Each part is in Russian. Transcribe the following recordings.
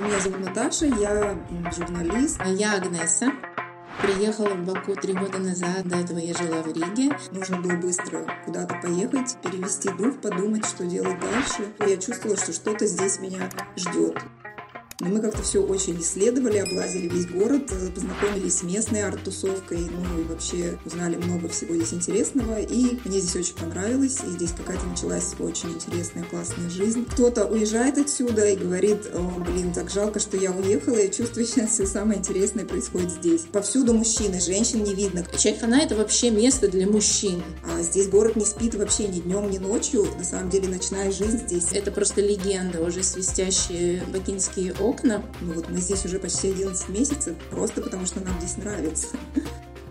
Меня зовут Наташа, я журналист. А я Агнеса. Приехала в Баку три года назад, до этого я жила в Риге. Нужно было быстро куда-то поехать, перевести дух, подумать, что делать дальше. Я чувствовала, что что-то здесь меня ждет. Но мы как-то все очень исследовали, облазили весь город, э, познакомились с местной арт-тусовкой, ну и вообще узнали много всего здесь интересного. И мне здесь очень понравилось, и здесь какая-то началась очень интересная, классная жизнь. Кто-то уезжает отсюда и говорит, о, блин, так жалко, что я уехала, я чувствую, сейчас все самое интересное происходит здесь. Повсюду мужчины, женщин не видно. Чайхана — это вообще место для мужчин. А здесь город не спит вообще ни днем, ни ночью. На самом деле ночная жизнь здесь. Это просто легенда, уже свистящие бакинские окна. Ну вот мы здесь уже почти 11 месяцев, просто потому что нам здесь нравится.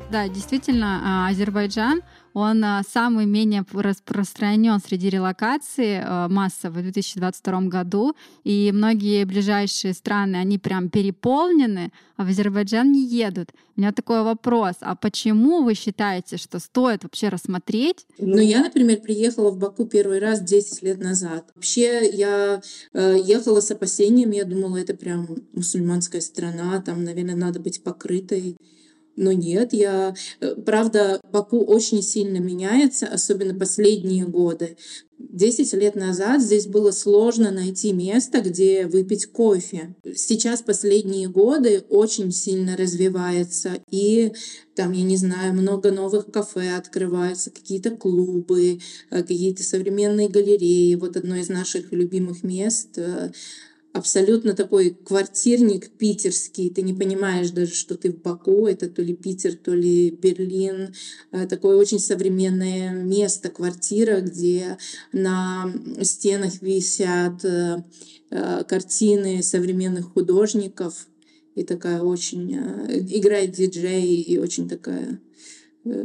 Да, действительно, а, Азербайджан, он а, самый менее распространен среди релокаций а, массово в 2022 году, и многие ближайшие страны, они прям переполнены, а в Азербайджан не едут. У меня такой вопрос, а почему вы считаете, что стоит вообще рассмотреть? Ну, я, например, приехала в Баку первый раз 10 лет назад. Вообще, я э, ехала с опасением, я думала, это прям мусульманская страна, там, наверное, надо быть покрытой но нет, я... Э, правда, Баку очень сильно меняется, особенно последние годы. Десять лет назад здесь было сложно найти место, где выпить кофе. Сейчас последние годы очень сильно развивается, и там, я не знаю, много новых кафе открываются, какие-то клубы, э, какие-то современные галереи. Вот одно из наших любимых мест э, абсолютно такой квартирник питерский. Ты не понимаешь даже, что ты в Баку. Это то ли Питер, то ли Берлин. Э, такое очень современное место, квартира, где на стенах висят э, э, картины современных художников. И такая очень... Играет диджей и очень такая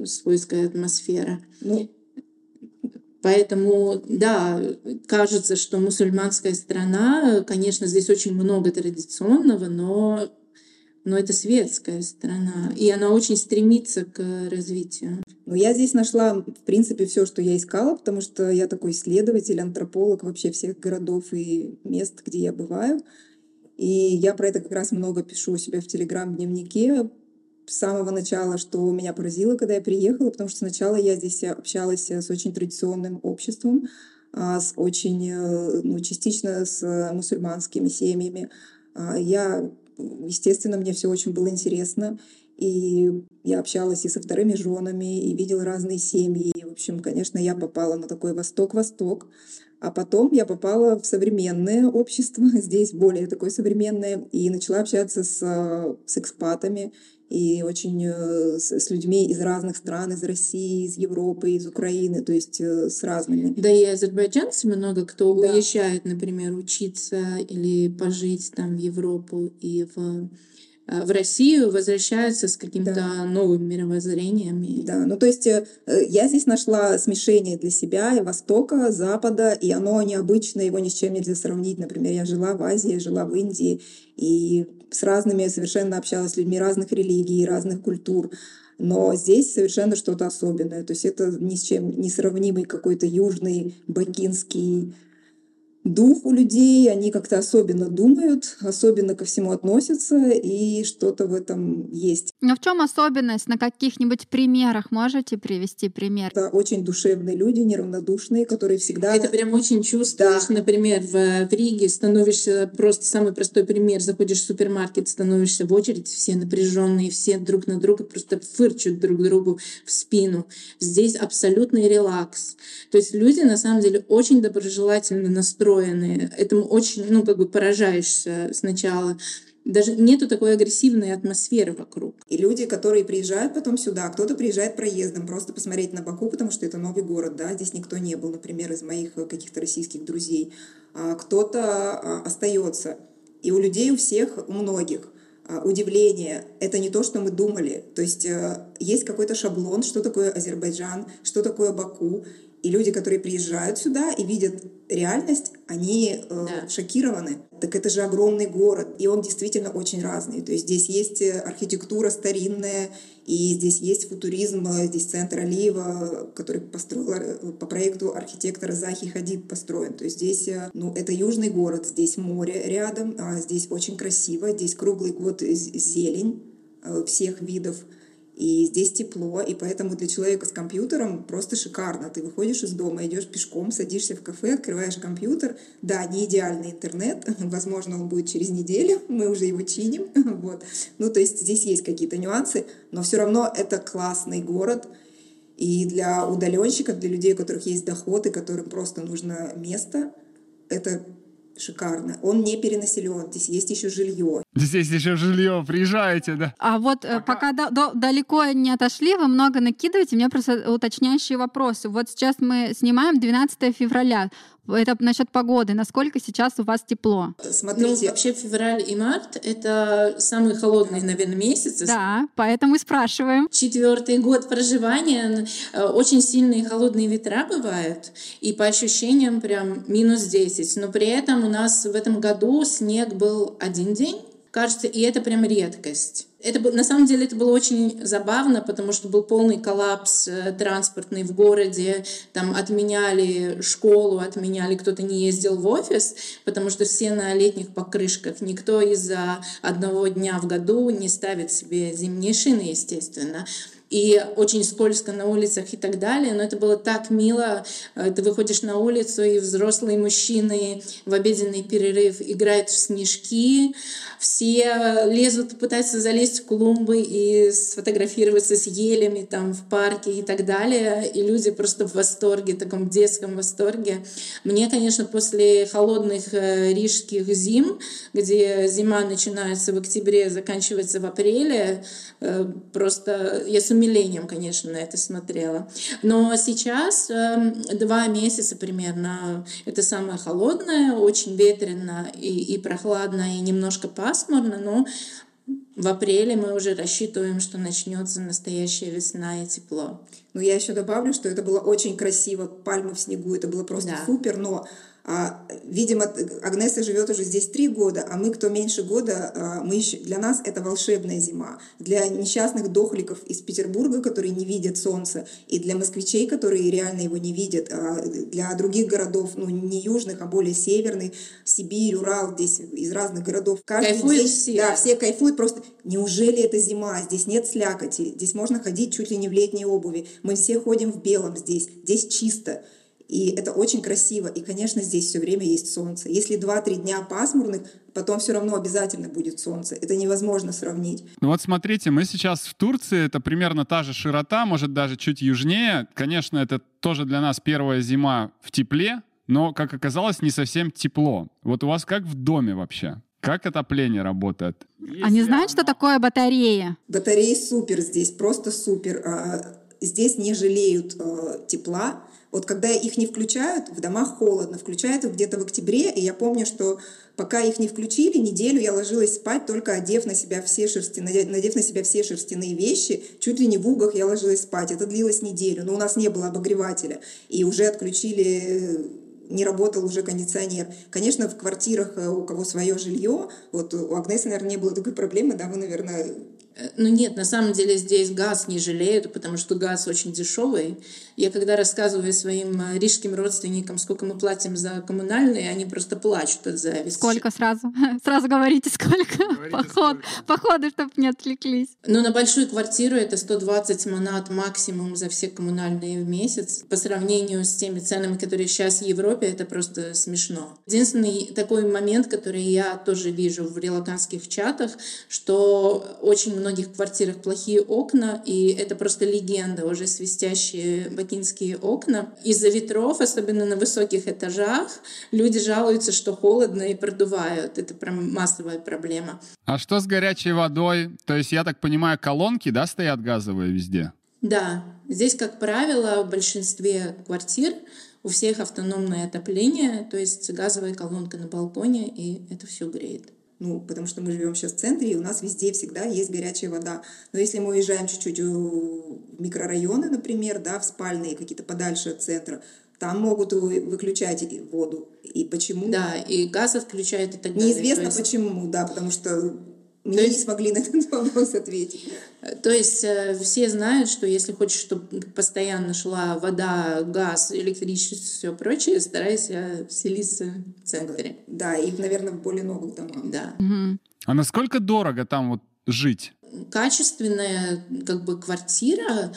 свойская атмосфера. Ну, Поэтому, да, кажется, что мусульманская страна, конечно, здесь очень много традиционного, но, но это светская страна, и она очень стремится к развитию. Ну, я здесь нашла, в принципе, все, что я искала, потому что я такой исследователь, антрополог вообще всех городов и мест, где я бываю. И я про это как раз много пишу у себя в Телеграм-дневнике, с самого начала, что меня поразило, когда я приехала, потому что сначала я здесь общалась с очень традиционным обществом, а, с очень, э, ну, частично с мусульманскими семьями. А, я, естественно, мне все очень было интересно, и я общалась и со вторыми женами, и видела разные семьи. И, в общем, конечно, я попала на такой восток-восток. А потом я попала в современное общество, здесь более такое современное, и начала общаться с, с экспатами, и очень э, с, людьми из разных стран, из России, из Европы, из Украины, то есть э, с разными. Да и азербайджанцы много кто да. уезжает, например, учиться или пожить там в Европу и в Э, в Россию возвращаются с каким-то да. новым мировоззрением. Да, ну то есть я здесь нашла смешение для себя и Востока, Запада, и оно необычное, его ни с чем нельзя сравнить. Например, я жила в Азии, жила в Индии, и с разными совершенно общалась с людьми разных религий, разных культур. Но здесь совершенно что-то особенное. То есть это ни с чем не сравнимый какой-то южный, бакинский дух у людей, они как-то особенно думают, особенно ко всему относятся, и что-то в этом есть. Но в чем особенность? На каких-нибудь примерах можете привести пример? Это очень душевные люди, неравнодушные, которые всегда... Это прям очень чувствуешь. Да. Например, в, в Риге становишься, просто самый простой пример, заходишь в супермаркет, становишься в очередь, все напряженные, все друг на друга просто фырчут друг другу в спину. Здесь абсолютный релакс. То есть люди на самом деле очень доброжелательно настроены настроены. Этому очень, ну, как бы поражаешься сначала. Даже нету такой агрессивной атмосферы вокруг. И люди, которые приезжают потом сюда, кто-то приезжает проездом, просто посмотреть на Баку, потому что это новый город, да, здесь никто не был, например, из моих каких-то российских друзей. А кто-то а, остается. И у людей, у всех, у многих а, удивление. Это не то, что мы думали. То есть э, есть какой-то шаблон, что такое Азербайджан, что такое Баку. И люди, которые приезжают сюда и видят реальность, они э, да. шокированы. так это же огромный город, и он действительно очень разный. То есть здесь есть э, архитектура старинная, и здесь есть футуризм, э, здесь центр Алиева, который построил э, по проекту архитектора Захи Хадид построен. То есть здесь, ну, это южный город, здесь море рядом, а здесь очень красиво, здесь круглый год зелень всех видов. И здесь тепло, и поэтому для человека с компьютером просто шикарно. Ты выходишь из дома, идешь пешком, садишься в кафе, открываешь компьютер. Да, не идеальный интернет, возможно, он будет через неделю, мы уже его чиним. Вот. Ну, то есть здесь есть какие-то нюансы, но все равно это классный город. И для удаленщиков, для людей, у которых есть доход и которым просто нужно место, это шикарно. Он не перенаселен, здесь есть еще жилье. Здесь еще жилье, приезжайте, да. А вот э, пока, пока до, до, далеко не отошли, вы много накидываете, у меня просто уточняющие вопросы. Вот сейчас мы снимаем 12 февраля. Это насчет погоды. Насколько сейчас у вас тепло? Смотрите. Ну, вообще февраль и март — это самые холодные, наверное, месяцы. Да, поэтому и спрашиваем. Четвертый год проживания. Э, очень сильные холодные ветра бывают. И по ощущениям прям минус 10. Но при этом у нас в этом году снег был один день кажется, и это прям редкость. Это, на самом деле это было очень забавно, потому что был полный коллапс э, транспортный в городе. Там отменяли школу, отменяли, кто-то не ездил в офис, потому что все на летних покрышках. Никто из-за одного дня в году не ставит себе зимние шины, естественно и очень скользко на улицах и так далее. Но это было так мило. Э, ты выходишь на улицу, и взрослые мужчины в обеденный перерыв играют в снежки. Все лезут, пытаются залезть в клумбы и сфотографироваться с елями там в парке и так далее. И люди просто в восторге, таком детском восторге. Мне, конечно, после холодных э, рижских зим, где зима начинается в октябре, заканчивается в апреле, э, просто я сумела умилением, конечно, на это смотрела. Но сейчас э, два месяца примерно это самое холодное, очень ветрено и, и прохладно, и немножко пасмурно, но в апреле мы уже рассчитываем, что начнется настоящая весна и тепло. Ну, я еще добавлю, что это было очень красиво, пальмы в снегу, это было просто да. супер, но а, видимо, Агнеса живет уже здесь три года, а мы, кто меньше года, а, мы еще, для нас это волшебная зима. Для несчастных дохликов из Петербурга, которые не видят солнца, и для москвичей, которые реально его не видят, а, для других городов, ну, не южных, а более северных, Сибирь, Урал, здесь из разных городов. Каждый кайфуют здесь, все. Да, все кайфуют просто. Неужели это зима? Здесь нет слякоти, здесь можно ходить чуть ли не в летней обуви. Мы все ходим в белом здесь, здесь чисто. И это очень красиво. И, конечно, здесь все время есть солнце. Если 2-3 дня пасмурных, потом все равно обязательно будет солнце. Это невозможно сравнить. Ну вот смотрите, мы сейчас в Турции, это примерно та же широта, может даже чуть южнее. Конечно, это тоже для нас первая зима в тепле, но, как оказалось, не совсем тепло. Вот у вас как в доме вообще? Как отопление работает? Они знают, что такое батарея? Батареи супер здесь, просто супер. А, здесь не жалеют э, тепла. Вот когда их не включают, в домах холодно, включают их где-то в октябре, и я помню, что пока их не включили, неделю я ложилась спать, только одев на себя все шерсти, надев на себя все шерстяные вещи, чуть ли не в угах я ложилась спать. Это длилось неделю, но у нас не было обогревателя, и уже отключили не работал уже кондиционер. Конечно, в квартирах, э, у кого свое жилье, вот у Агнесы, наверное, не было такой проблемы, да, вы, наверное, Э, ну нет, на самом деле здесь газ не жалеют, потому что газ очень дешевый. Я когда рассказываю своим э, рижским родственникам, сколько мы платим за коммунальные, они просто плачут от зависти. Сколько сразу? Сразу говорите, сколько? Говорите, Поход, сколько. Походу, чтобы не отвлеклись. Ну, на большую квартиру это 120 монат максимум за все коммунальные в месяц. По сравнению с теми ценами, которые сейчас в Европе, это просто смешно. Единственный такой момент, который я тоже вижу в релаканских чатах, что очень многих квартирах плохие окна, и это просто легенда, уже свистящие бакинские окна. Из-за ветров, особенно на высоких этажах, люди жалуются, что холодно и продувают. Это прям массовая проблема. А что с горячей водой? То есть, я так понимаю, колонки, да, стоят газовые везде? Да, здесь, как правило, в большинстве квартир у всех автономное отопление, то есть газовая колонка на балконе, и это все греет ну, потому что мы живем сейчас в центре, и у нас везде всегда есть горячая вода. Но если мы уезжаем чуть-чуть в микрорайоны, например, да, в спальные какие-то подальше от центра, там могут выключать воду. И почему? Да, и газ отключают и так далее. Неизвестно есть- почему, да, потому что мне есть- не смогли на этот вопрос ответить. То есть э, все знают, что если хочешь, чтобы постоянно шла вода, газ, электричество, все прочее, старайся селиться в центре. Да, и, наверное, в более новых домах. Да. Мгм. А насколько дорого там вот жить? Качественная как бы квартира,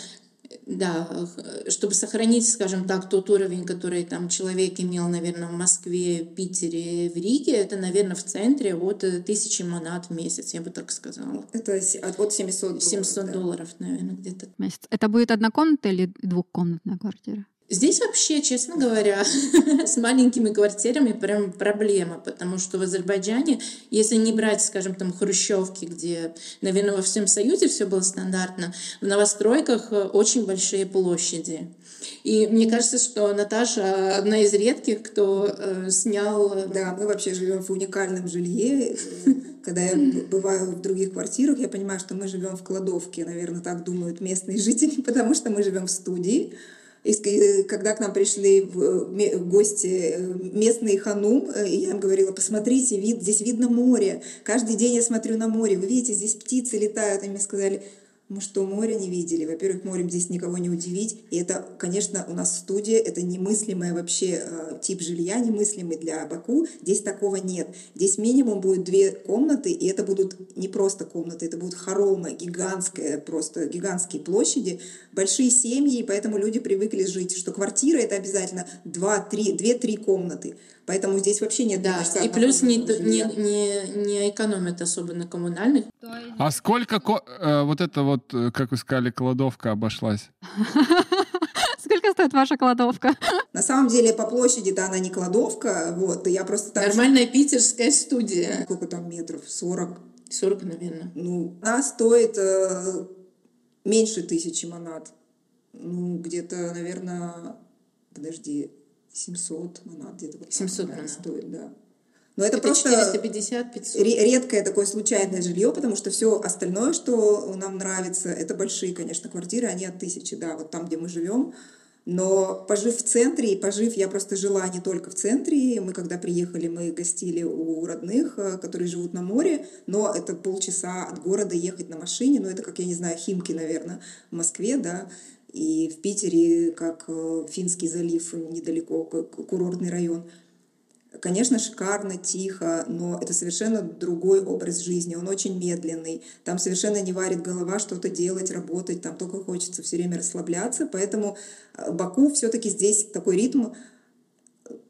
да, х- чтобы сохранить, скажем так, тот уровень, который там человек имел, наверное, в Москве, Питере, в Риге, это, наверное, в центре от э, тысячи монат в месяц, я бы так сказала. Это от от 700 долларов. 700 да. долларов, наверное, где-то. Месяц. Это будет однокомнатная или двухкомнатная квартира? Здесь вообще, честно говоря, с маленькими квартирами прям проблема, потому что в Азербайджане, если не брать, скажем, там хрущевки, где, наверное, во всем Союзе все было стандартно, в новостройках э, очень большие площади. И мне кажется, что Наташа одна из редких, кто э, снял... э, Да, мы вообще живем в уникальном жилье. Когда я бываю в других квартирах, я понимаю, что мы живем в кладовке. Наверное, так думают местные жители, потому что мы живем в студии. Э, когда к нам пришли в э, гости э, местные ханум, я им говорила, посмотрите, вид, здесь видно море. Каждый день я смотрю на море. Вы видите, здесь птицы летают. Они мне сказали, мы что, море не видели? Во-первых, морем здесь никого не удивить. И это, конечно, у нас студия, это немыслимый вообще э, тип жилья, немыслимый для Баку. Здесь такого нет. Здесь минимум будет две комнаты, и это будут не просто комнаты, это будут хоромы, гигантские, просто гигантские площади, большие семьи, и поэтому люди привыкли жить, что квартира это обязательно два, три, две-три комнаты. Поэтому здесь вообще нет Да, и плюс не, не, не, не экономят особо на коммунальных. А сколько ко- э, вот это вот, э, как вы сказали, кладовка обошлась? Сколько стоит ваша кладовка? На самом деле по площади-то она не кладовка, вот, и я просто так... Нормальная питерская студия. Сколько там метров? 40? 40, наверное. Ну, она стоит э, меньше тысячи монат. Ну, где-то, наверное, подожди, 700 монат где-то. вот так, 700 наверное, монат. стоит, да. Но это, Это просто 450, 500. ре- редкое такое случайное жилье, потому что все остальное, что нам нравится, это большие, конечно, квартиры, они от тысячи, да, вот там, где мы живем. Но пожив в центре, и пожив, я просто жила не только в центре, мы когда приехали, мы гостили у родных, э, которые живут на море, но это полчаса от города ехать на машине, ну это как, я не знаю, Химки, наверное, в Москве, да, и в Питере, как э, Финский залив, недалеко, к- к- курортный район. Конечно, шикарно, тихо, но это совершенно другой образ жизни. Он очень медленный. Там совершенно не варит голова что-то делать, работать. Там только хочется все время расслабляться. Поэтому э, Баку все-таки здесь такой ритм.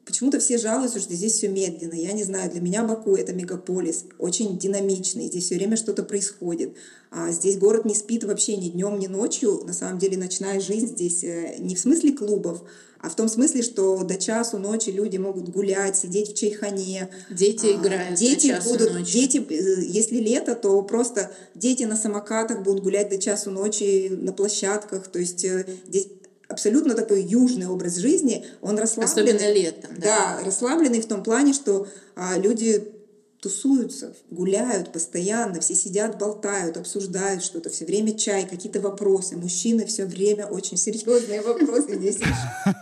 Почему-то все жалуются, что здесь все медленно. Я не знаю, для меня Баку это мегаполис, очень динамичный, здесь все время что-то происходит. А здесь город не спит вообще ни днем, ни ночью. На самом деле ночная жизнь здесь э, не в смысле клубов, а в том смысле, что до часу ночи люди могут гулять, сидеть в чайхане. Дети А, играют до Дети часу будут, ночи. дети, э, если лето, то просто дети на самокатах будут гулять до часу ночи на площадках. То есть э, здесь абсолютно такой южный образ жизни. Он расслабленный. Особенно летом. Да. Да, расслабленный в том плане, что а, люди тусуются, гуляют постоянно, все сидят, болтают, обсуждают что-то, все время чай, какие-то вопросы. Мужчины все время очень серьезные вопросы здесь.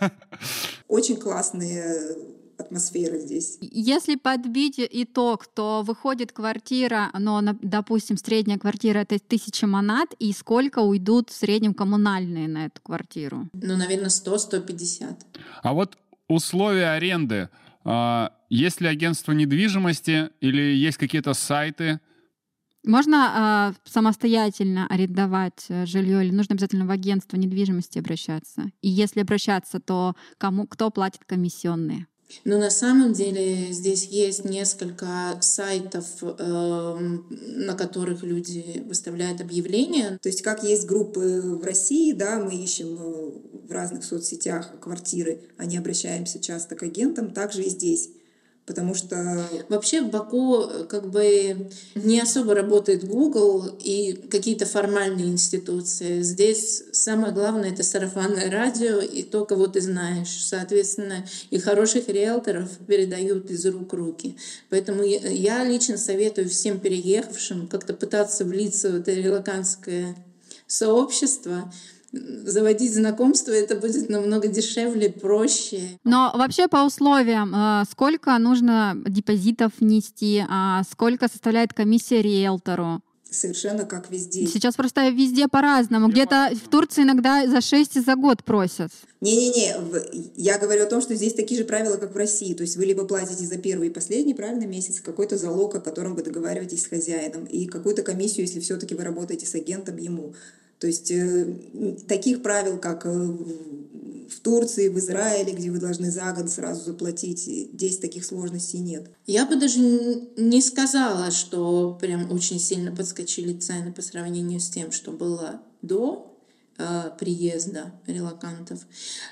Очень классные атмосфера здесь. Если подбить итог, то выходит квартира, но, допустим, средняя квартира это тысяча монат, и сколько уйдут в среднем коммунальные на эту квартиру? Ну, наверное, 100-150. А вот условия аренды. а, Есть ли агентство недвижимости или есть какие-то сайты? Можно а, самостоятельно арендовать э, жилье или нужно обязательно в агентство недвижимости обращаться? И если обращаться, то кому, кто платит комиссионные? Но на самом деле здесь есть несколько сайтов, эм, на которых люди выставляют объявления. То есть как есть группы в России, да, мы ищем э, в разных соцсетях квартиры, а не обращаемся часто к агентам, также и здесь. Потому что Вообще в Баку э, как бы не особо работает Google и какие-то формальные институции. Здесь самое главное — это сарафанное радио и то, кого ты знаешь. Соответственно, и хороших риэлторов передают из рук руки. Поэтому я лично советую всем переехавшим как-то пытаться влиться в это релаканское сообщество, заводить знакомство, это будет намного дешевле, проще. Но вообще по условиям, э, сколько нужно депозитов внести, а сколько составляет комиссия риэлтору? Совершенно как везде. Сейчас просто везде по-разному. Где-то в Турции иногда за 6 и за год просят. Не-не-не, я говорю о том, что здесь такие же правила, как в России. То есть вы либо платите за первый и последний, правильно, месяц, какой-то залог, о котором вы договариваетесь с хозяином, и какую-то комиссию, если все-таки вы работаете с агентом, ему. То есть э, таких правил, как э, в Турции, в Израиле, где вы должны за год сразу заплатить, здесь таких сложностей нет. Я бы даже не сказала, что прям очень сильно подскочили цены по сравнению с тем, что было до приезда релакантов.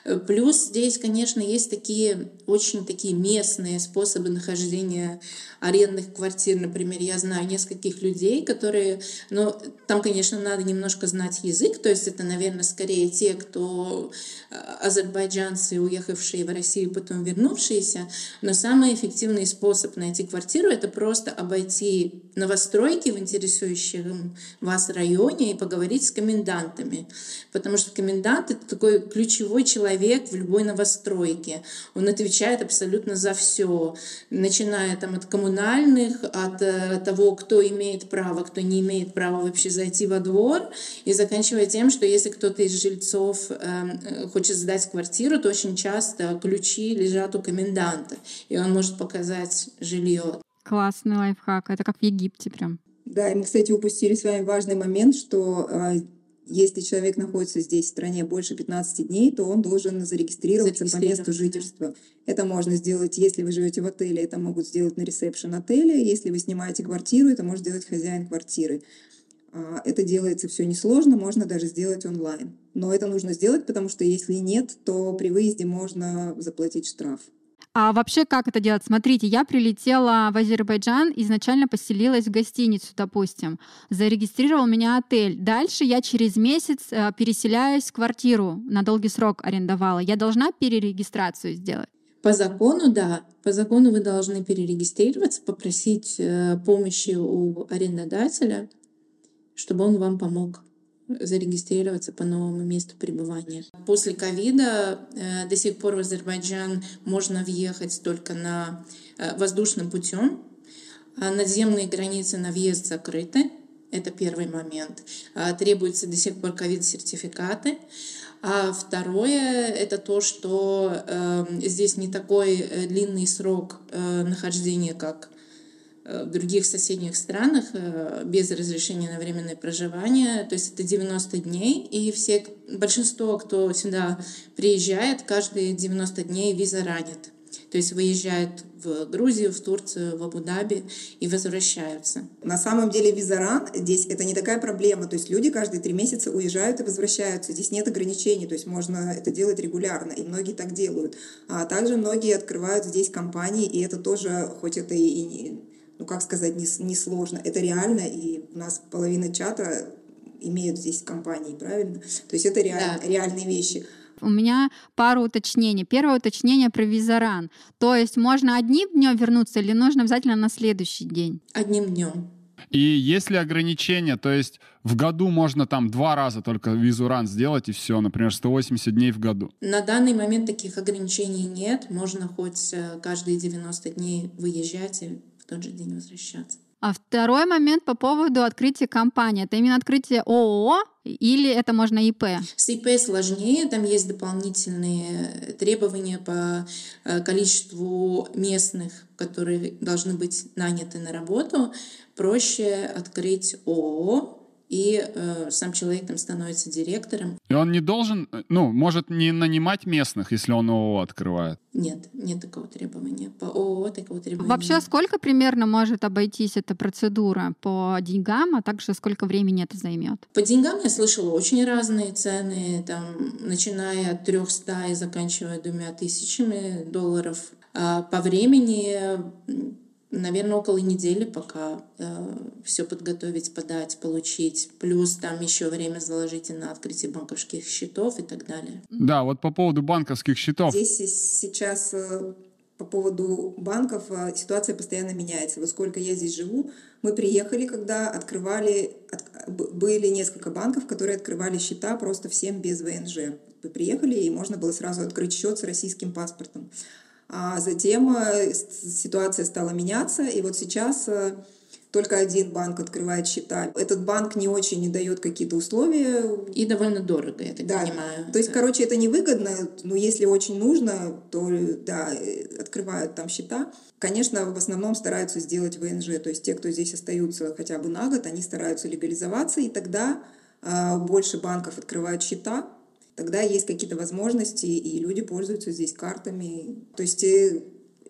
Э, плюс здесь, конечно, есть такие очень такие местные способы нахождения арендных квартир. Например, я знаю нескольких людей, которые, ну, там, конечно, надо немножко знать язык, то есть это, наверное, скорее те, кто э, азербайджанцы, уехавшие в Россию, потом вернувшиеся, но самый эффективный способ найти квартиру — это просто обойти новостройки в интересующем вас районе и поговорить с комендантами потому что комендант — это такой ключевой человек в любой новостройке. Он отвечает абсолютно за все, начиная там от коммунальных, от э, того, кто имеет право, кто не имеет права вообще зайти во двор, и заканчивая тем, что если кто-то из жильцов эм, э, хочет сдать квартиру, то очень часто ключи лежат у коменданта, и он может показать жилье. Классный лайфхак. Это как в Египте прям. Да, и мы, кстати, упустили с вами важный момент, что а, если человек находится здесь, в стране, больше 15 дней, то он должен зарегистрироваться по месту жительства. Это можно сделать, если вы живете в отеле, это могут сделать на ресепшн отеля. Если вы снимаете квартиру, это может сделать хозяин квартиры. А, это делается все несложно, можно даже сделать онлайн. Но это нужно сделать, потому что если нет, то при выезде можно заплатить штраф. А вообще как это делать? Смотрите, я прилетела в Азербайджан, изначально поселилась в гостиницу, допустим. Зарегистрировал меня отель. Дальше я через месяц э, переселяюсь в квартиру, на долгий срок арендовала. Я должна перерегистрацию сделать? По закону, да. По закону вы должны перерегистрироваться, попросить э, помощи у арендодателя, чтобы он вам помог зарегистрироваться по новому месту пребывания. После ковида э, до сих пор в Азербайджан можно въехать только на э, воздушным путем. А надземные границы на въезд закрыты. Это первый момент. А, требуются до сих пор ковид-сертификаты. А второе — это то, что э, здесь не такой э, длинный срок э, нахождения, как в других соседних странах э, без разрешения на временное проживание. То есть это 90 дней, и все, большинство, кто сюда приезжает, каждые 90 дней виза ранит. То есть выезжают в Грузию, в Турцию, в Абу-Даби и возвращаются. На самом деле визаран здесь это не такая проблема. То есть люди каждые три месяца уезжают и возвращаются. Здесь нет ограничений, то есть можно это делать регулярно, и многие так делают. А также многие открывают здесь компании, и это тоже, хоть это и ну как сказать, не, не сложно. Это реально, и у нас половина чата имеют здесь компании, правильно? То есть это реаль, да. реальные вещи. У меня пару уточнений. Первое уточнение про визаран. То есть можно одним днем вернуться или нужно обязательно на следующий день? Одним днем. И есть ли ограничения, то есть в году можно там два раза только визуран сделать и все, например, 180 дней в году? На данный момент таких ограничений нет. Можно хоть э, каждые 90 дней выезжать и тот же день возвращаться. А второй момент по поводу открытия компании. Это именно открытие ООО или это можно ИП? С ИП сложнее, там есть дополнительные требования по э, количеству местных, которые должны быть наняты на работу. Проще открыть ООО, и э, сам человек там становится директором. И он не должен, ну, может не нанимать местных, если он ООО открывает? Нет, нет такого требования. По ООО такого требования Вообще, нет. сколько примерно может обойтись эта процедура по деньгам, а также сколько времени это займет? По деньгам я слышала очень разные цены, там, начиная от 300 и заканчивая двумя тысячами долларов. А по времени наверное, около недели, пока э, все подготовить, подать, получить. Плюс там еще время заложите на открытие банковских счетов и так далее. Да, вот по поводу банковских счетов. Здесь сейчас э, по поводу банков э, ситуация постоянно меняется. Вот сколько я здесь живу, мы приехали, когда открывали, от, были несколько банков, которые открывали счета просто всем без ВНЖ. Вы приехали, и можно было сразу открыть счет с российским паспортом. А затем э, ситуация стала меняться, и вот сейчас э, только один банк открывает счета. Этот банк не очень не дает какие-то условия. И довольно дорого, я так да. понимаю. То есть, короче, это невыгодно, но если очень нужно, то да, открывают там счета. Конечно, в основном стараются сделать ВНЖ, то есть те, кто здесь остаются хотя бы на год, они стараются легализоваться, и тогда э, больше банков открывают счета, тогда есть какие-то возможности, и люди пользуются здесь картами. То есть э,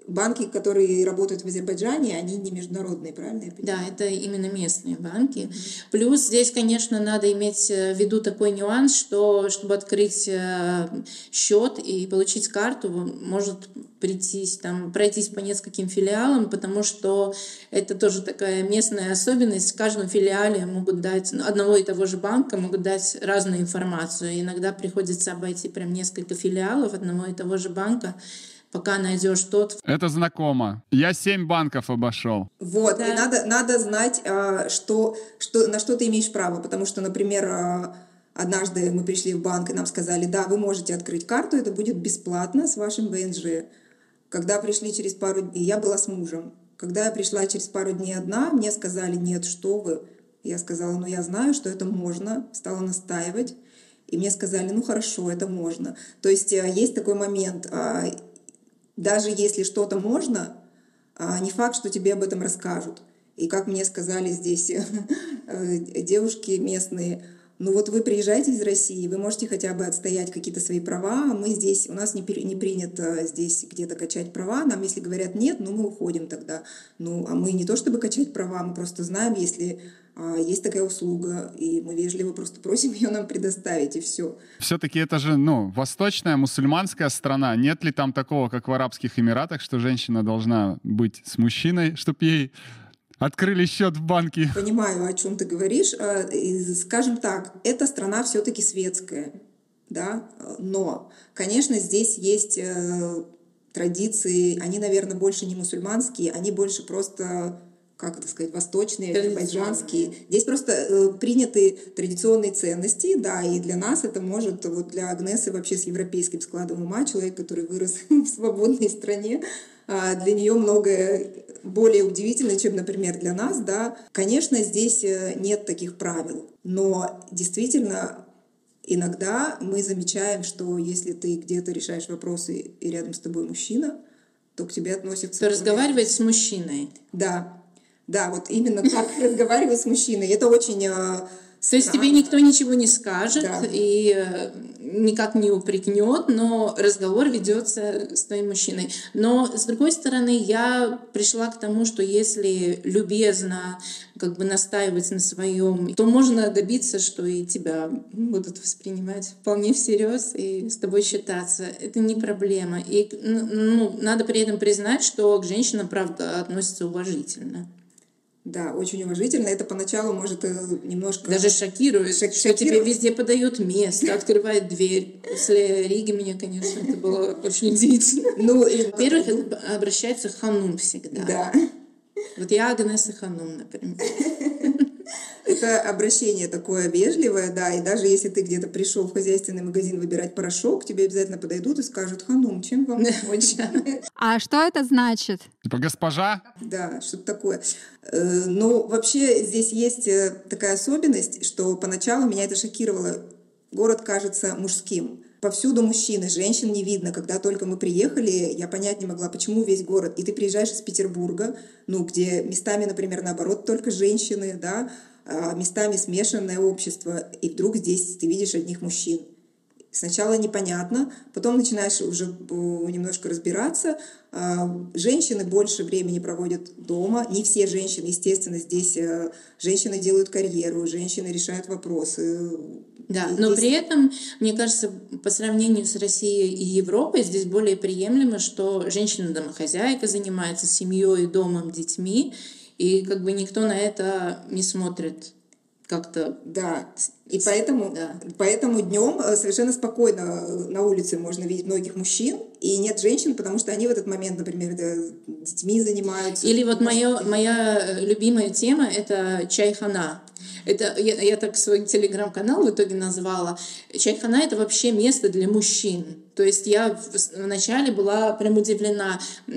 банки, которые работают в Азербайджане, они не международные, правильно я понимаю? Да, это именно местные банки. Плюс здесь, конечно, надо иметь в виду такой нюанс, что чтобы открыть э, счет и получить карту, может прийтись, там, пройтись по нескольким филиалам, потому что это тоже такая местная особенность. В каждом филиале могут дать, ну, одного и того же банка могут дать разную информацию. иногда приходится обойти прям несколько филиалов одного и того же банка, пока найдешь тот. Это знакомо. Я семь банков обошел. Вот, да. и надо, надо знать, а, что, что, на что ты имеешь право, потому что, например, а, однажды мы пришли в банк, и нам сказали, да, вы можете открыть карту, это будет бесплатно с вашим ВНЖ. Когда пришли через пару дней, я была с мужем. Когда я пришла через пару дней одна, мне сказали, нет, что вы. Я сказала, ну я знаю, что это можно, стала настаивать. И мне сказали, ну хорошо, это можно. То есть э, есть такой момент, а, даже если что-то можно, а, не факт, что тебе об этом расскажут. И как мне сказали здесь э, девушки местные, ну вот вы приезжаете из России, вы можете хотя бы отстоять какие-то свои права, мы здесь, у нас не, не принято здесь где-то качать права, нам если говорят нет, ну мы уходим тогда. Ну а мы не то чтобы качать права, мы просто знаем, если есть такая услуга, и мы вежливо просто просим ее нам предоставить, и все. Все-таки это же, ну, восточная мусульманская страна. Нет ли там такого, как в Арабских Эмиратах, что женщина должна быть с мужчиной, чтобы ей открыли счет в банке? Понимаю, о чем ты говоришь. А, скажем так, эта страна все-таки светская, да, но, конечно, здесь есть э, традиции, они, наверное, больше не мусульманские, они больше просто как это сказать, восточные, азербайджанские. Здесь просто э, приняты традиционные ценности, да, и для нас это может, вот для Агнесы вообще с европейским складом ума, человек, который вырос в свободной стране, э, для нее многое более удивительно, чем, например, для нас, да. Конечно, здесь э, нет таких правил, но действительно иногда мы замечаем, что если ты где-то решаешь вопросы и рядом с тобой мужчина, то к тебе относятся... То разговаривать с мужчиной. Да, да, вот именно так разговаривать с мужчиной. Это очень э, то есть тебе никто ничего не скажет да. и э, никак не упрекнет, но разговор ведется с твоим мужчиной. Но с другой стороны, я пришла к тому, что если любезно как бы настаивать на своем, то можно добиться, что и тебя будут воспринимать вполне всерьез и с тобой считаться. Это не проблема. И ну, надо при этом признать, что к женщинам, правда, относятся уважительно. Да, очень уважительно. Это поначалу может э, немножко... Даже шокирует, Шок- что тебе везде подают место, открывает дверь. После Риги мне, конечно, это было очень удивительно. Ну, и... Во-первых, обращается ханум всегда. Да. Вот я Агнеса Ханум, например. Это обращение такое вежливое, да, и даже если ты где-то пришел в хозяйственный магазин выбирать порошок, тебе обязательно подойдут и скажут, ханум, чем вам помочь? А что это значит? Типа госпожа? Да, что-то такое. Э, ну, вообще здесь есть э, такая особенность, что поначалу меня это шокировало. Город кажется мужским. Повсюду мужчины, женщин не видно. Когда только мы приехали, я понять не могла, почему весь город. И ты приезжаешь из Петербурга, ну, где местами, например, наоборот, только женщины, да, местами смешанное общество, и вдруг здесь ты видишь одних мужчин. Сначала непонятно, потом начинаешь уже э, немножко разбираться. А, женщины больше времени проводят дома. Не все женщины, естественно, здесь э, женщины делают карьеру, женщины решают вопросы. Да, но при этом, мне кажется, по сравнению с Россией и Европой, здесь более приемлемо, что женщина-домохозяйка занимается семьей, домом, детьми, и как бы никто на это не смотрит как-то. Да. И поэтому, да. поэтому днем э, совершенно спокойно э, на улице можно видеть многих мужчин, и нет женщин, потому что они в этот момент, например, детьми занимаются. Или вот моя, моя любимая тема — это чайхана. Это я, я так свой телеграм-канал в итоге назвала. Чайхана — это вообще место для мужчин. То есть я вначале была прям удивлена, э,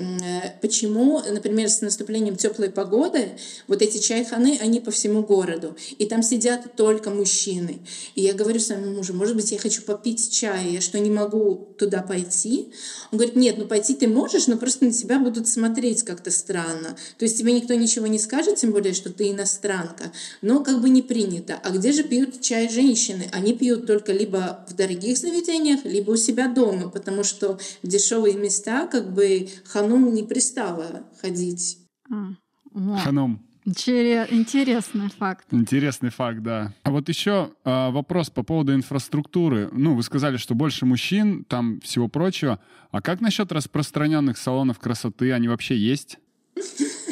почему, например, с наступлением теплой погоды вот эти чайханы, они по всему городу, и там сидят только мужчины. И я говорю своему мужу, может быть, я хочу попить чай, я что, не могу туда пойти? Он говорит, нет, ну пойти ты можешь, но просто на тебя будут смотреть как-то странно. То есть тебе никто ничего не скажет, тем более, что ты иностранка, но как бы не принято. А где же пьют чай женщины? Они пьют только либо в дорогих заведениях, либо у себя дома дома, потому что в дешевые места как бы ханум не пристало ходить. А, Ханум. Интересный факт. Интересный факт, да. А вот еще э, вопрос по поводу инфраструктуры. Ну, вы сказали, что больше мужчин, там всего прочего. А как насчет распространенных салонов красоты? Они вообще есть?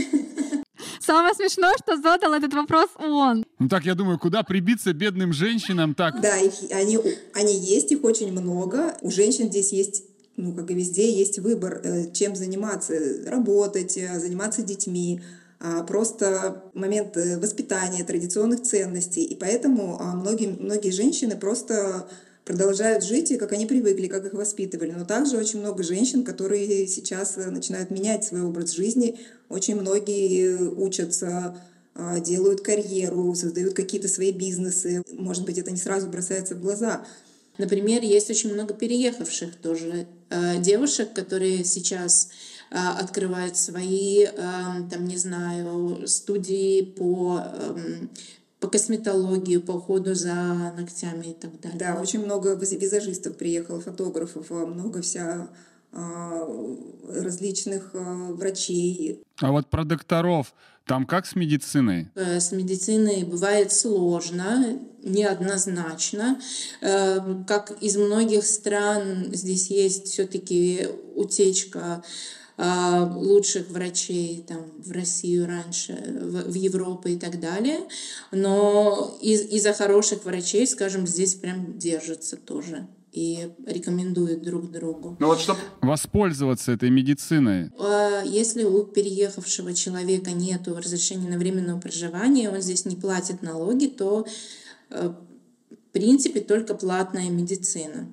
Самое смешное, что задал этот вопрос он. Ну так, я думаю, куда прибиться бедным женщинам так? Да, их, они, они есть, их очень много. У женщин здесь есть ну, как и везде, есть выбор, э, чем заниматься. Работать, э, заниматься детьми, а, просто момент э, воспитания традиционных ценностей. И поэтому а, многие, многие женщины просто продолжают жить, и как они привыкли, как их воспитывали. Но также очень много женщин, которые сейчас э, начинают менять свой образ жизни. Очень многие учатся а, делают карьеру, создают какие-то свои бизнесы. Может быть, это не сразу бросается в глаза. Например, есть очень много переехавших тоже э, девушек, которые сейчас э, открывают свои, там, не знаю, студии по эм, по косметологии, по уходу за ногтями и так далее. Да, очень много визажистов приехало, фотографов, а, много вся а, различных а, врачей. А вот про докторов, там как с медициной? Э, с медициной бывает сложно, неоднозначно. Э, как из многих стран здесь есть все-таки утечка лучших врачей там, в Россию раньше, в, в Европу и так далее. Но из, из-за хороших врачей, скажем, здесь прям держатся тоже и рекомендуют друг другу. Ну вот чтобы воспользоваться этой медициной. А, если у переехавшего человека нет разрешения на временное проживание, он здесь не платит налоги, то э, в принципе только платная медицина.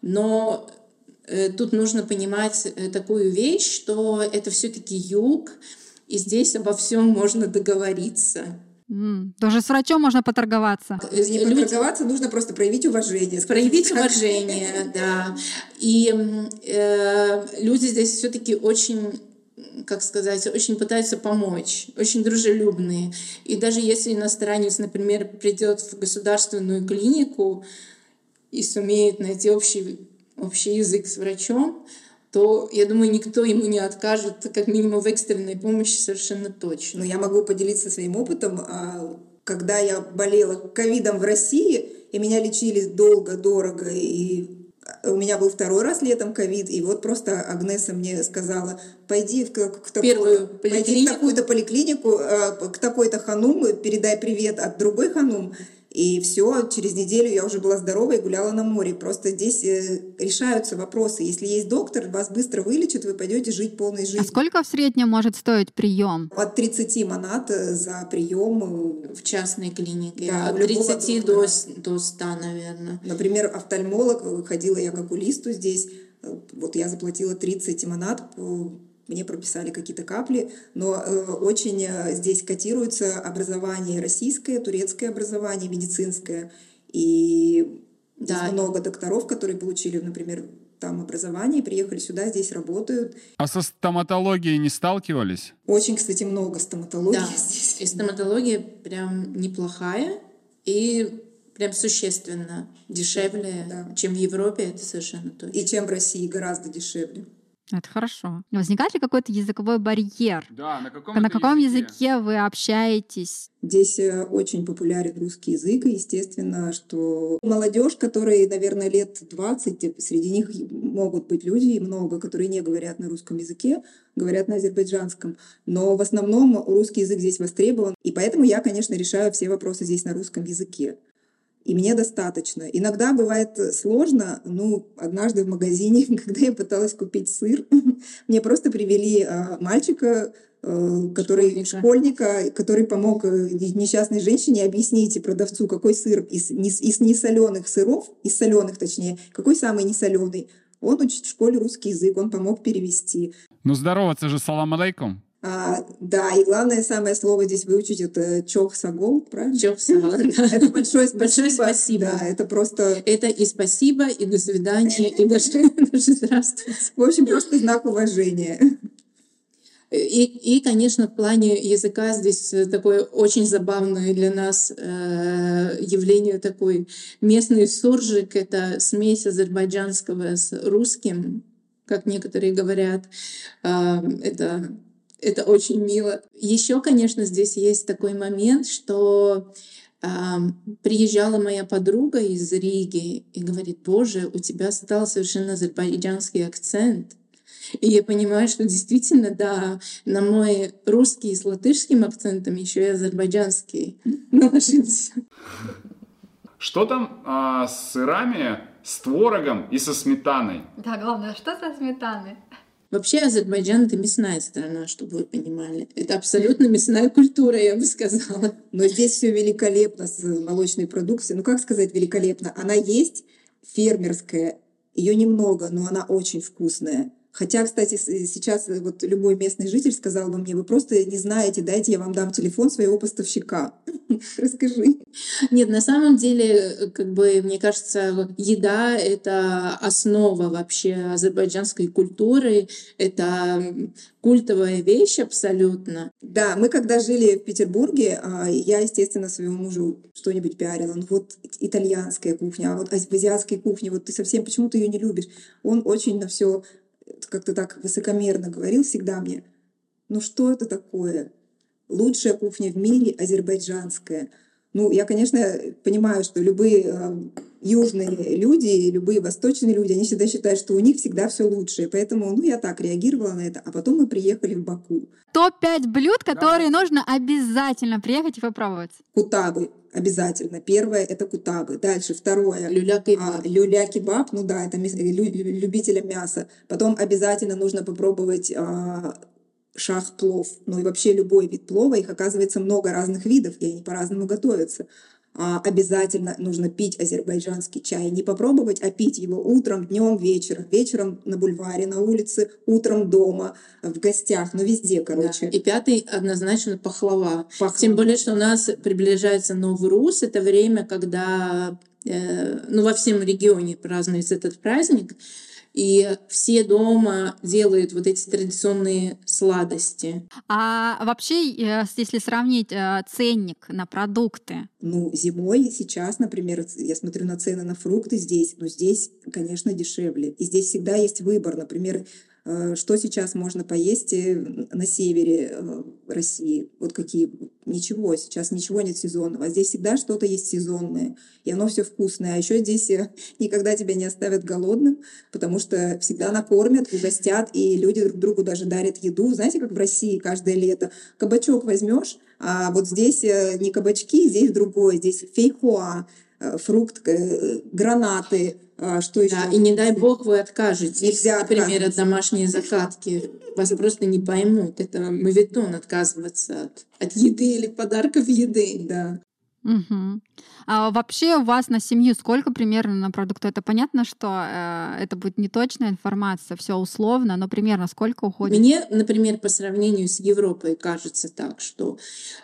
Но тут нужно понимать э, такую вещь, что это все-таки юг, и здесь обо всем можно договориться. Mm. Тоже с врачом можно поторговаться. Не Люди... поторговаться, нужно просто проявить уважение. Проявить уважение, да. И э, люди здесь все-таки очень как сказать, очень пытаются помочь, очень дружелюбные. И даже если иностранец, например, придет в государственную клинику и сумеет найти общий общий язык с врачом, то, я думаю, никто ему не откажет, как минимум в экстренной помощи совершенно точно. Но я могу поделиться своим опытом. А, когда я болела ковидом в России, и меня лечили долго, дорого, и у меня был второй раз летом ковид, и вот просто Агнеса мне сказала, пойди в, к, к такую, пойди в такую-то поликлинику, а, к такой-то ханум, передай привет от другой ханум, и все, через неделю я уже была здорова и гуляла на море. Просто здесь э, решаются вопросы. Если есть доктор, вас быстро вылечат, вы пойдете жить полной жизнью. А сколько в среднем может стоить прием? От 30 монат э, за прием. Э, в частной клинике. Да, От 30 до, до 100, наверное. Например, офтальмолог, ходила я к окулисту здесь, вот я заплатила 30 монат мне прописали какие-то капли, но э, очень э, здесь котируется образование российское, турецкое образование, медицинское. И да. есть много докторов, которые получили, например, там образование, приехали сюда, здесь работают. А со стоматологией не сталкивались? Очень, кстати, много стоматологии да. здесь. И стоматология прям неплохая и прям существенно дешевле, да. чем в Европе, это совершенно точно. И чем в России гораздо дешевле. Это хорошо. Возникает ли какой-то языковой барьер? Да, на каком, на каком языке? языке вы общаетесь? Здесь э, очень популярен русский язык, и естественно, что молодежь, которая, наверное, лет 20, среди них могут быть люди, много, которые не говорят на русском языке, говорят на азербайджанском. Но в основном русский язык здесь востребован, и поэтому я, конечно, решаю все вопросы здесь на русском языке. И мне достаточно. Иногда бывает сложно. Ну, однажды в магазине, когда я пыталась купить сыр, мне просто привели а, мальчика, э, который школьника. школьника, который помог э, несчастной женщине объяснить продавцу, какой сыр из, из несоленых сыров, из соленых точнее, какой самый несоленый. Он учит в школе русский язык, он помог перевести. Ну, здороваться же, салам алейкум. А, да, и главное самое слово здесь выучить это чох сагол, правильно? Чох сагол. Это большое спасибо. Большое спасибо. Да, это просто... Это и спасибо, и до свидания, и даже, даже здравствуйте. В общем, просто знак уважения. И, и, конечно, в плане языка здесь такое очень забавное для нас э, явление такой местный суржик. Это смесь азербайджанского с русским, как некоторые говорят. Э, это это очень мило. Еще, конечно, здесь есть такой момент, что э, приезжала моя подруга из Риги и говорит, боже, у тебя стал совершенно азербайджанский акцент. И я понимаю, что действительно, да, на мой русский с латышским акцентом еще и азербайджанский наложился. Что там а, с сырами, с творогом и со сметаной? Да, главное, что со сметаной? Вообще Азербайджан — это мясная страна, чтобы вы понимали. Это абсолютно мясная культура, я бы сказала. Но здесь все великолепно с молочной продукцией. Ну, как сказать великолепно? Она есть фермерская, ее немного, но она очень вкусная. Хотя, кстати, сейчас вот любой местный житель сказал бы мне, вы просто не знаете, дайте я вам дам телефон своего поставщика. Расскажи. Нет, на самом деле, как бы, мне кажется, еда — это основа вообще азербайджанской культуры, это культовая вещь абсолютно. Да, мы когда жили в Петербурге, а, я, естественно, своему мужу что-нибудь пиарила. Ну вот итальянская кухня, а вот в азиатской кухне, вот ты совсем почему-то ее не любишь. Он очень на все как-то так высокомерно говорил всегда мне, ну что это такое? Лучшая кухня в мире азербайджанская. Ну, я, конечно, понимаю, что любые э, южные люди, любые восточные люди, они всегда считают, что у них всегда все лучшее. Поэтому, ну, я так реагировала на это. А потом мы приехали в Баку. Топ-5 блюд, которые да. нужно обязательно приехать и попробовать. Кутабы обязательно. Первое — это кутабы. Дальше второе. Люля-кебаб. А, люля-кебаб, ну да, это лю, любителям мяса. Потом обязательно нужно попробовать а, шах-плов. Ну и вообще любой вид плова. Их оказывается много разных видов, и они по-разному готовятся обязательно нужно пить азербайджанский чай. Не попробовать, а пить его утром, днем, вечером. Вечером на бульваре, на улице, утром дома, в гостях, ну везде, короче. Да. И пятый однозначно пахлава. пахлава. Тем более, что у нас приближается Новый Рус. Это время, когда э, ну, во всем регионе празднуется этот праздник и все дома делают вот эти традиционные сладости. А вообще, э, если сравнить э, ценник на продукты? Ну, зимой сейчас, например, я смотрю на цены на фрукты здесь, но здесь, конечно, дешевле. И здесь всегда есть выбор. Например, Э, что сейчас можно поесть на севере России? Вот какие? Ничего, сейчас ничего нет сезонного. Здесь всегда что-то есть сезонное, и оно все вкусное. А еще здесь никогда тебя не оставят голодным, потому что всегда накормят, угостят, и люди друг другу даже дарят еду. Знаете, как в России каждое лето? Кабачок возьмешь, а вот здесь не кабачки, здесь другое. Здесь фейхоа, фрукт, гранаты, что еще? Да, и не дай бог вы откажетесь, Нельзя например, от домашней закатки. Вас просто не поймут. Это мавитон отказываться от, от еды или подарков еды. Да. Угу. А вообще у вас на семью сколько примерно на продукты? Это понятно, что э, это будет неточная информация, все условно, но примерно сколько уходит? Мне, например, по сравнению с Европой кажется так, что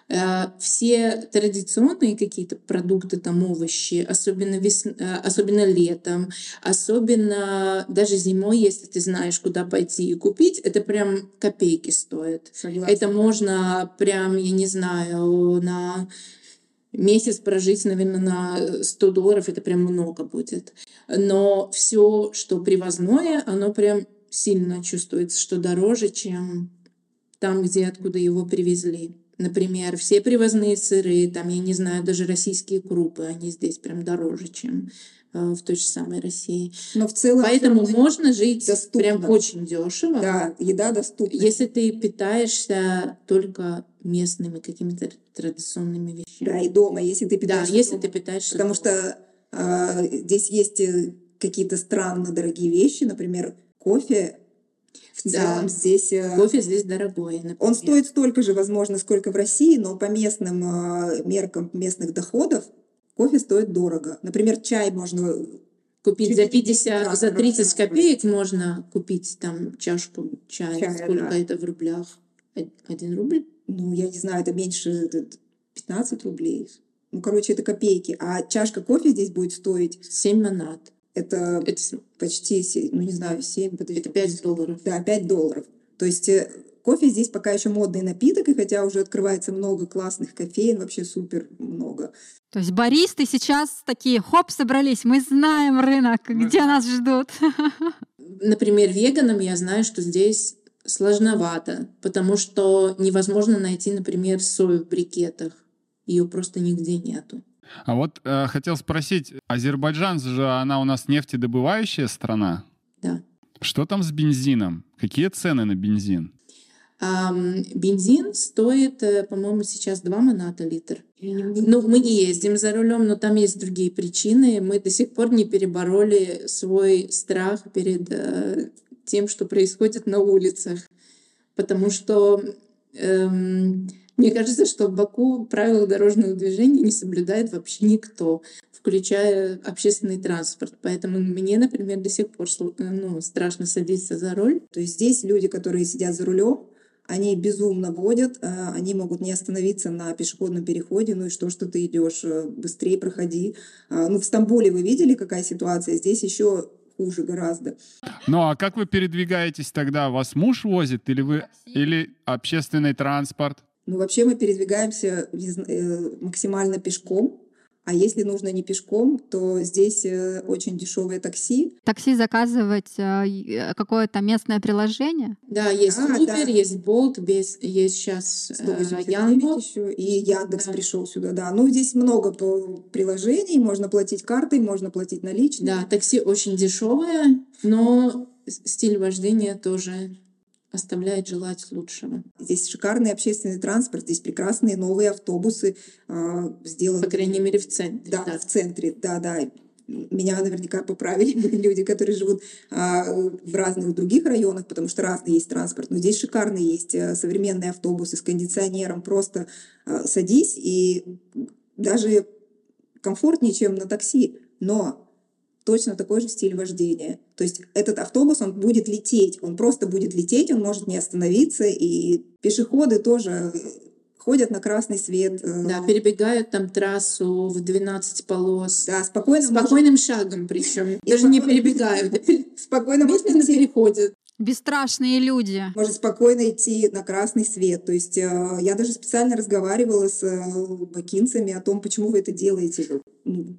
э, все традиционные какие-то продукты, там овощи, особенно, вес... э, особенно летом, особенно даже зимой, если ты знаешь, куда пойти и купить, это прям копейки стоит. Согласна. Это можно прям, я не знаю, на месяц прожить, наверное, на 100 долларов, это прям много будет. Но все, что привозное, оно прям сильно чувствуется, что дороже, чем там, где откуда его привезли. Например, все привозные сыры, там, я не знаю, даже российские крупы, они здесь прям дороже, чем э, в той же самой России. Но в целом Поэтому можно жить доступно. прям очень дешево, Да, еда доступна. если ты питаешься только местными какими-то традиционными вещами. Да, и дома, если ты Да, питаешься если дома. ты питаешься Потому дома. что а, здесь есть э, какие-то странно дорогие вещи, например, кофе. В Да. целом здесь э, кофе здесь дорогой. он например. стоит столько же, возможно, сколько в России, но по местным а, меркам местных доходов кофе стоит дорого. Например, чай можно Купить чуть за ли не 50, раз за 30 дороже. копеек можно купить там чашку чая. Чая, Сколько да. это в рублях? Од- Один рубль? Ну, я не знаю, это меньше э, 15 рублей. Ну, короче, это копейки. А чашка кофе здесь будет стоить, 7 монат. это Это, почти, се- ну, не знаю, 7, подожди. это 5 долларов. Да, 5 долларов. То есть э, кофе здесь пока еще модный напиток, и хотя уже открывается много классных кофеин, вообще супер много. То есть баристы сейчас такие, хоп, собрались, мы знаем рынок, где нас ждут. Например, веганам я знаю, что здесь сложновато, потому что невозможно найти, например, сою в брикетах. Ее просто нигде нету. А вот э, хотел спросить, Азербайджан же, она у нас нефтедобывающая страна. Да. Что там с бензином? Какие цены на бензин? Ам, бензин стоит, э, по-моему, сейчас 2 моната литр. Ну, мы не ездим за рулем, но там есть другие причины. Мы до сих пор не перебороли свой страх перед э, тем, что происходит на улицах. Потому что эм, мне кажется, что в Баку правила дорожного движения не соблюдает вообще никто, включая общественный транспорт. Поэтому мне, например, до сих пор э, ну, страшно садиться за руль. То есть здесь люди, которые сидят за рулем, они безумно водят, э, они могут не остановиться на пешеходном переходе, ну и что, что ты идешь, э, быстрее проходи. А, Ну, в Стамбуле вы видели, какая ситуация, здесь еще хуже гораздо. Ну а как вы передвигаетесь тогда? Вас муж возит или вы или общественный транспорт? Ну, вообще мы передвигаемся э, максимально пешком, а если нужно не пешком, то здесь э, очень дешевое такси. Такси заказывать э, и- какое-то местное приложение. Да, есть А, Uber, да. есть Bolt, есть, есть сейчас 189 Яндекс. еще, и Яндекс Да. пришел сюда, да. Ну, здесь много по- приложений, можно платить картой, можно платить наличными. Да, такси очень дешевое, но стиль вождения тоже оставляет желать лучшего. Здесь шикарный общественный транспорт, здесь прекрасные новые автобусы а, сделаны. По крайней мере, в центре. Да, да. в центре, да, да. Меня наверняка поправили люди, которые живут а, в разных других районах, потому что разный есть транспорт. Но здесь шикарные есть а, современные автобусы с кондиционером. Просто а, садись и даже комфортнее, чем на такси, но точно такой же стиль вождения. То есть этот автобус, он будет лететь, он просто будет лететь, он может не остановиться, и пешеходы тоже э, ходят на красный свет. э, Да, перебегают там трассу в 12 полос. да, спокойно, может- Спокойным шагом причем. И Даже не спокойно- перебегают. спокойно можно Медленно идти, переходят. Бесстрашные люди. может спокойно идти на красный свет. То есть э, я даже специально разговаривала с э, бакинцами о том, почему вы это делаете. Ну,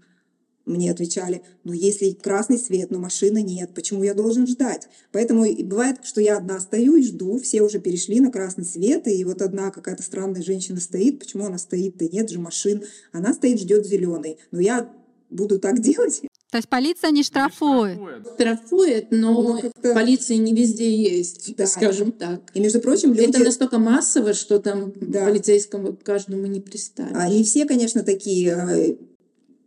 Мне отвечали, ну если красный свет, но машины нет, почему я должен ждать? Поэтому бывает, что я одна стою и жду, все уже перешли на красный свет, и вот одна какая-то странная женщина стоит, почему она стоит, да нет же машин, она стоит, ждет зеленый. Но я буду так делать. То есть полиция не штрафует. Штрафует, но Ну, полиции не везде есть, Да. скажем так. И, между прочим, люди... Это настолько массово, что там Да. полицейскому каждому не приставить. А не все, конечно, такие.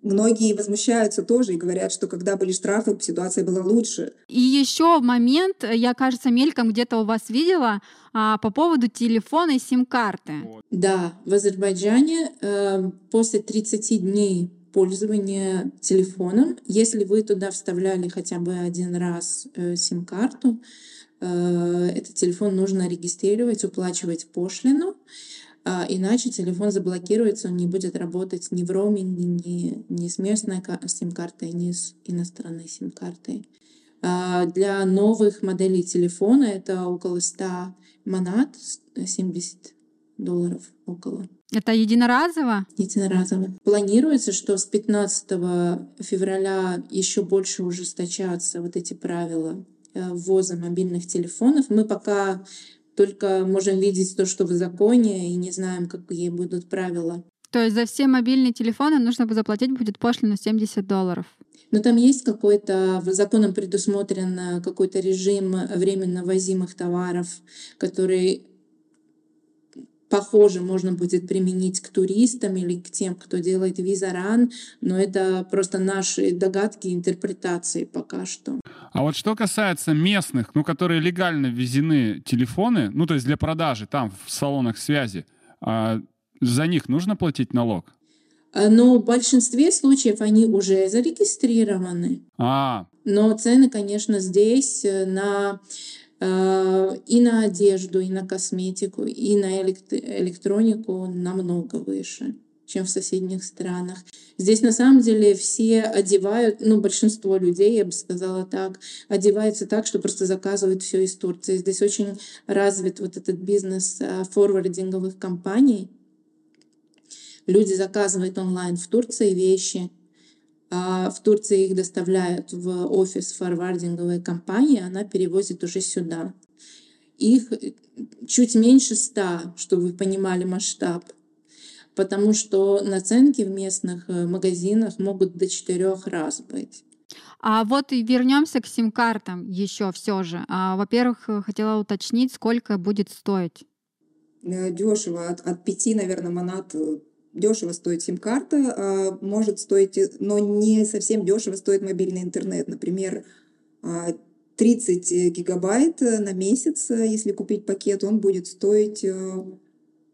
Э, Многие возмущаются тоже и говорят, что когда были штрафы, ситуация была лучше. И еще момент, э, я, кажется, мельком где-то у вас видела а, по поводу телефона и сим-карты. Да, в Азербайджане э, после 30 дней пользования телефоном, если вы туда вставляли хотя бы один раз э, сим-карту, э, этот телефон нужно регистрировать, уплачивать пошлину, а, иначе телефон заблокируется, он не будет работать ни в роуминге, ни, ни с местной ка- сим-картой, ни с иностранной сим-картой. А, Для новых моделей телефона это около 100 монат, с- 70 долларов около Это единоразово? единоразово. Планируется, что с 15 февраля еще больше ужесточатся вот эти правила э, ввоза мобильных телефонов. Мы пока только можем видеть то, что в законе, и не знаем, какие будут правила. То есть за все мобильные телефоны нужно заплатить будет пошлину 70 долларов. Но там есть какой-то, законом предусмотрен э, какой-то режим временно возимых товаров, который похоже можно будет применить к туристам или к тем, кто делает визаран, но это просто наши догадки, интерпретации пока что. А вот что касается местных, ну, которые легально ввезены телефоны, ну, то есть для продажи там в салонах связи, а за них нужно платить налог? А, но в большинстве случаев они уже зарегистрированы. А. Но цены, конечно, здесь э, на и на одежду, и на косметику, и на электронику намного выше, чем в соседних странах. Здесь на самом деле все одевают, ну большинство людей, я бы сказала так, одеваются так, что просто заказывают все из Турции. Здесь очень развит вот этот бизнес э, форвардинговых компаний, Люди заказывают онлайн в Турции вещи, в Турции их доставляют в офис форвардинговой компании, она перевозит уже сюда. Их чуть меньше ста, чтобы вы понимали масштаб, потому что наценки в местных э, магазинах могут до четырех раз быть. А вот и вернемся к сим-картам еще все же. А, во-первых, э, хотела уточнить, сколько будет стоить. Э, Дешево, от, от 5, наверное, монат дешево стоит сим-карта, а может стоить, но не совсем дешево стоит мобильный интернет. Например, 30 а, гигабайт на месяц, если купить пакет, он будет стоить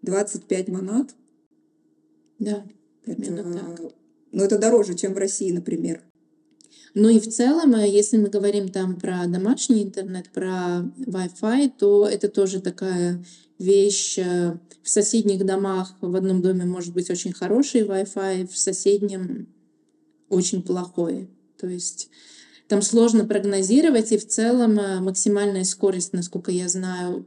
25 манат. Да, это, так. Но это дороже, чем в России, например. Ну и в целом, э, если мы говорим там про домашний интернет, про Wi-Fi, то это тоже такая вещь. Э, в соседних домах в одном доме может быть очень хороший Wi-Fi, в соседнем очень плохой. То есть там сложно прогнозировать, и в целом э, максимальная скорость, насколько я знаю,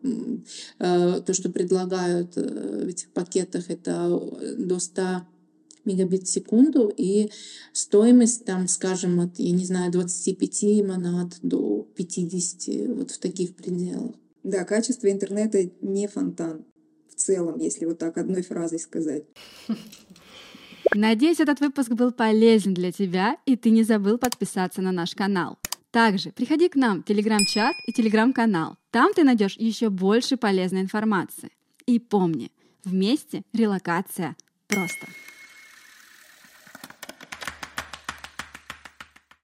то, что предлагают в этих пакетах, это до 100 мегабит в секунду, и стоимость там, скажем, от, я не знаю, 25 монат до 50, вот в таких пределах. Да, качество интернета не фонтан в целом, если вот так одной фразой сказать. Надеюсь, этот выпуск был полезен для тебя, и ты не забыл подписаться на наш канал. Также приходи к нам в телеграм-чат и телеграм-канал. Там ты найдешь еще больше полезной информации. И помни, вместе релокация просто.